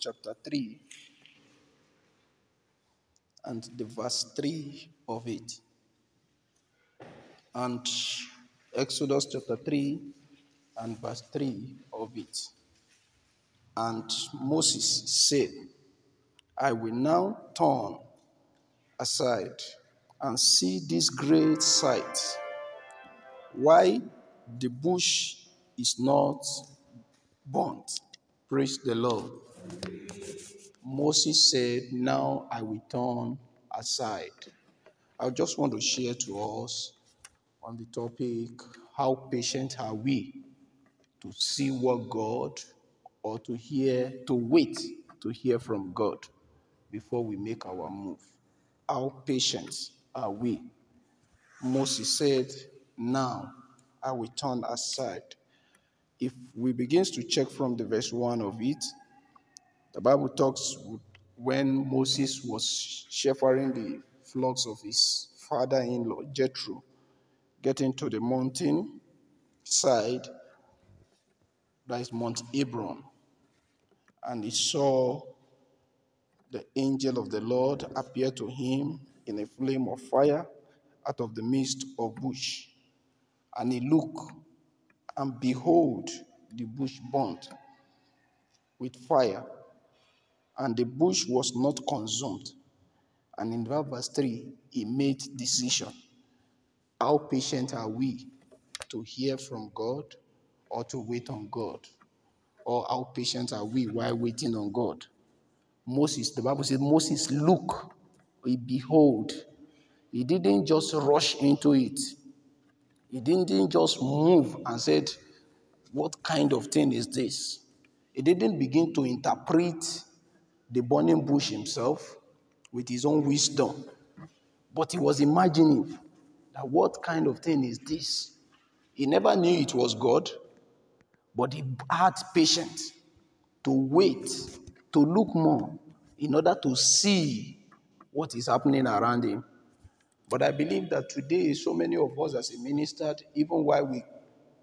chapter 3 and the verse 3 of it. And Exodus chapter 3 and verse 3 of it. And Moses said, I will now turn aside and see this great sight. Why the bush is not burnt. Praise the Lord. Moses said, Now I will turn aside. I just want to share to us on the topic how patient are we to see what God or to hear, to wait to hear from God before we make our move. How patient are we? Moses said, Now I will turn aside. If we begins to check from the verse 1 of it, the Bible talks when Moses was shepherding the flocks of his father-in-law, Jethro, getting to the mountain side, that is Mount Hebron, and he saw the angel of the Lord appear to him in a flame of fire out of the midst of bush. And he looked, and behold, the bush burnt with fire, and the bush was not consumed. And in verse 3, he made decision. How patient are we to hear from God or to wait on God? Or how patient are we while waiting on God? Moses, the Bible says, Moses look, he behold. He didn't just rush into it. He didn't just move and said, What kind of thing is this? He didn't begin to interpret the burning bush himself with his own wisdom, but he was imagining that what kind of thing is this? He never knew it was God, but he had patience to wait, to look more in order to see what is happening around him. But I believe that today, so many of us as a minister, even while we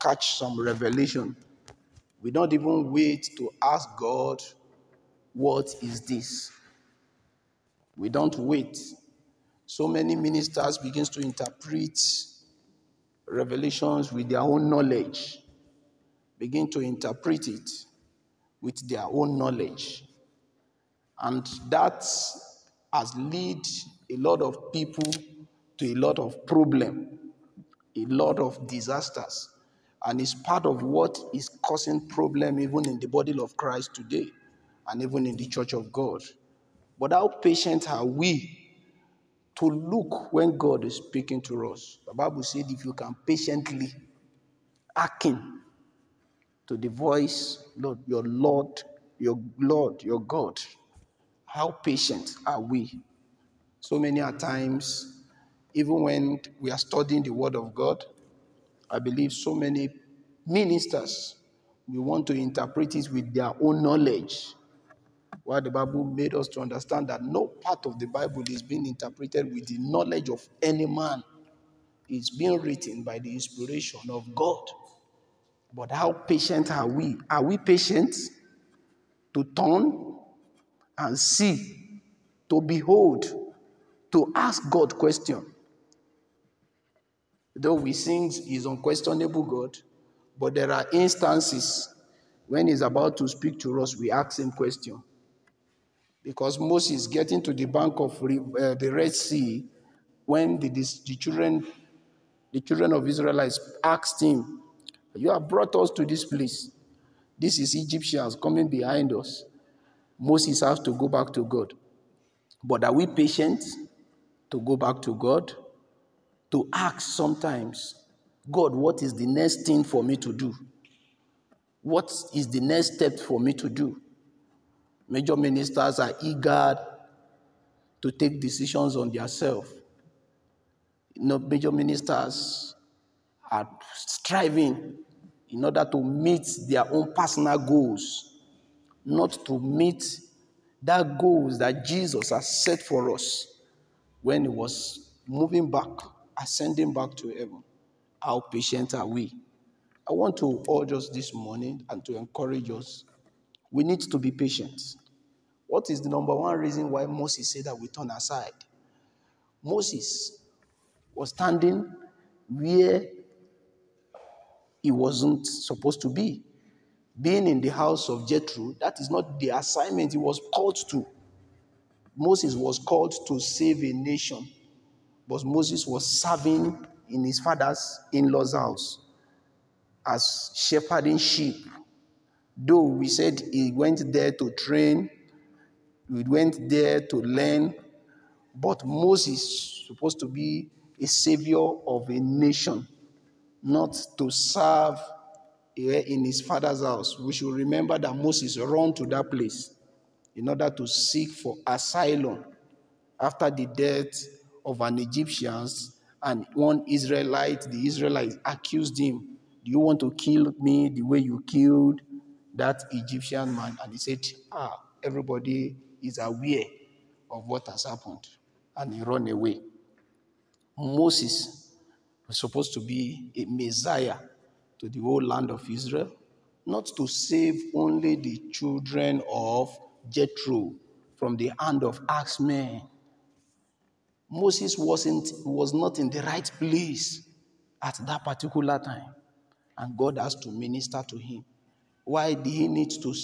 catch some revelation, we don't even wait to ask God, what is this? We don't wait. So many ministers begins to interpret revelations with their own knowledge, begin to interpret it with their own knowledge. And that has led a lot of people to a lot of problem, a lot of disasters. And it's part of what is causing problem even in the body of Christ today and even in the church of God. But how patient are we to look when God is speaking to us? The Bible said if you can patiently hearken to the voice, Lord, your Lord, your Lord, your God, how patient are we? So many times, even when we are studying the Word of God, I believe so many ministers we want to interpret it with their own knowledge. While the Bible made us to understand that no part of the Bible is being interpreted with the knowledge of any man. It's being written by the inspiration of God. But how patient are we? Are we patient to turn and see, to behold, to ask God question? Though we sing is unquestionable God, but there are instances when he's about to speak to us, we ask him question. Because Moses getting to the bank of uh, the Red Sea, when the, the children, the children of Israelites asked him, "You have brought us to this place. This is Egyptians coming behind us." Moses has to go back to God. But are we patient to go back to God? To ask sometimes, God, what is the next thing for me to do? What is the next step for me to do? Major ministers are eager to take decisions on themselves. You know, major ministers are striving in order to meet their own personal goals, not to meet that goals that Jesus has set for us when he was moving back, ascending back to heaven. How patient are we? I want to urge us this morning and to encourage us We need to be patient. What is the number one reason why Moses said that we turn aside? Moses was standing where he wasn't supposed to be. Being in the house of Jethro, that is not the assignment he was called to. Moses was called to save a nation, but Moses was serving in his father's in law's house as shepherding sheep. Though we said he went there to train, he went there to learn, but Moses supposed to be a savior of a nation, not to serve in his father's house. We should remember that Moses ran to that place in order to seek for asylum after the death of an Egyptian and one Israelite. The Israelites accused him, Do you want to kill me the way you killed that Egyptian man? And he said, Ah, everybody is aware of what has happened. And he ran away. Moses was supposed to be a Messiah to the whole land of Israel, not to save only the children of Jethro from the hand of axemen. Moses wasn't was not in the right place at that particular time, and God has to minister to him. Why did he need to,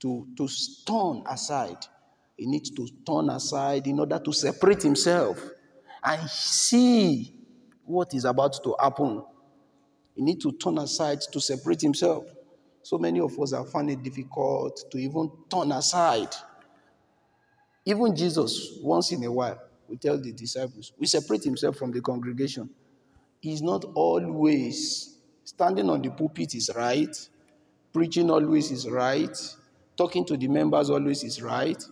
to, to turn aside? He needs to turn aside in order to separate himself and see what is about to happen. He needs to turn aside to separate himself. So many of us have found it difficult to even turn aside. Even Jesus, once in a while, we tell the disciples, we separate himself from the congregation. He's not always standing on the pulpit is right, preaching always is right, talking to the members always is right.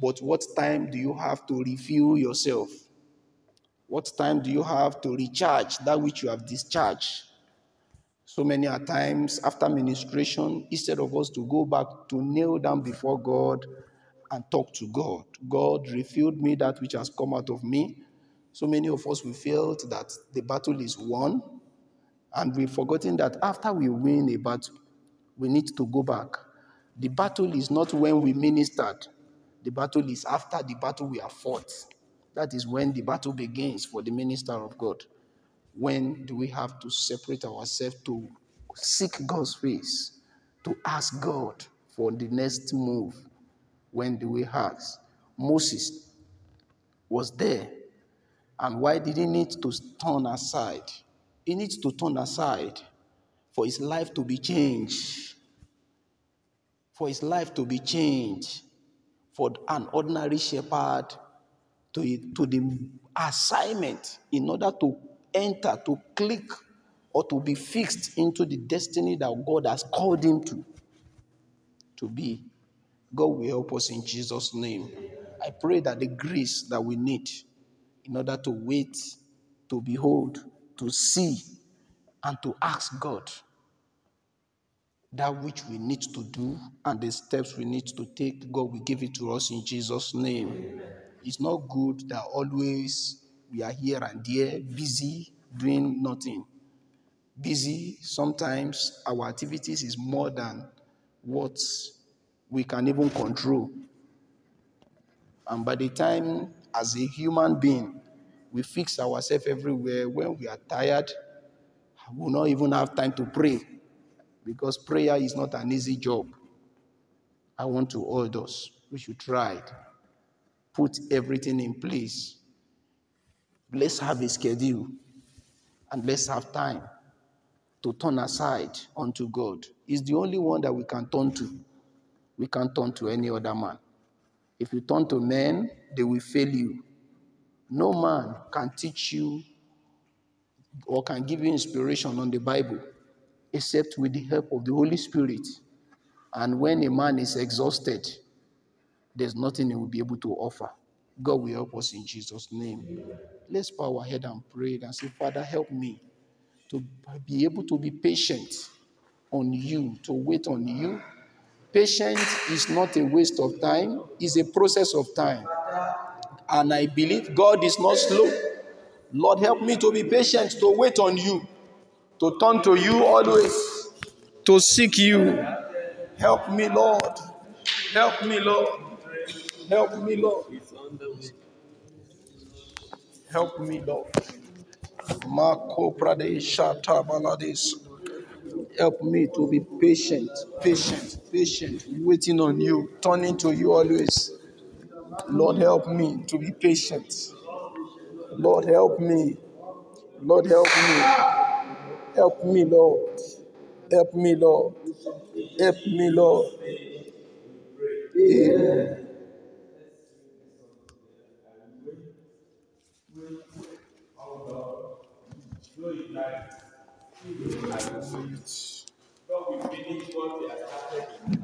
But what time do you have to refuel yourself? What time do you have to recharge that which you have discharged? So many a times after ministration, instead of us to go back to kneel down before God and talk to God, God refilled me that which has come out of me. So many of us, we felt that the battle is won, and we've forgotten that after we win a battle, we need to go back. The battle is not when we ministered, the battle is after the battle we have fought. That is when the battle begins for the minister of God. When do we have to separate ourselves to seek God's face, to ask God for the next move? When do we ask? Moses was there. And why did he need to turn aside? He needs to turn aside for his life to be changed. For his life to be changed. For an ordinary shepherd to, to the assignment in order to enter, to click, or to be fixed into the destiny that God has called him to, to be. God will help us in Jesus' name. I pray that the grace that we need in order to wait, to behold, to see, and to ask God that which we need to do and the steps we need to take, God will give it to us in Jesus' name. It's not good that always we are here and there, busy, doing nothing. Busy, sometimes our activities is more than what we can even control. And by the time, as a human being, we fix ourselves everywhere, when we are tired, we will not even have time to pray because prayer is not an easy job. I want to hold us. We should try it. Put everything in place. Let's have a schedule and let's have time to turn aside unto God. He's the only one that we can turn to. We can't turn to any other man. If you turn to men, they will fail you. No man can teach you or can give you inspiration on the Bible except with the help of the Holy Spirit. And when a man is exhausted, there's nothing he will be able to offer. God will help us in Jesus' name. Let's bow our head and pray and say, Father, help me to be able to be patient on you, to wait on you. Patience is not a waste of time, it's a process of time. And I believe God is not slow. Lord, help me to be patient, to wait on you, to turn to you always, to seek you. Help me, Lord. Help me, Lord. Help me, Lord. Help me, Lord. Marco Pradesha Tabaladis. Help me to be patient, patient, patient, waiting on you, turning to you always. Lord, help me to be patient. Lord, help me. Lord, help me. Help me, Lord. Help me, Lord. Help me, Lord. Amen. But we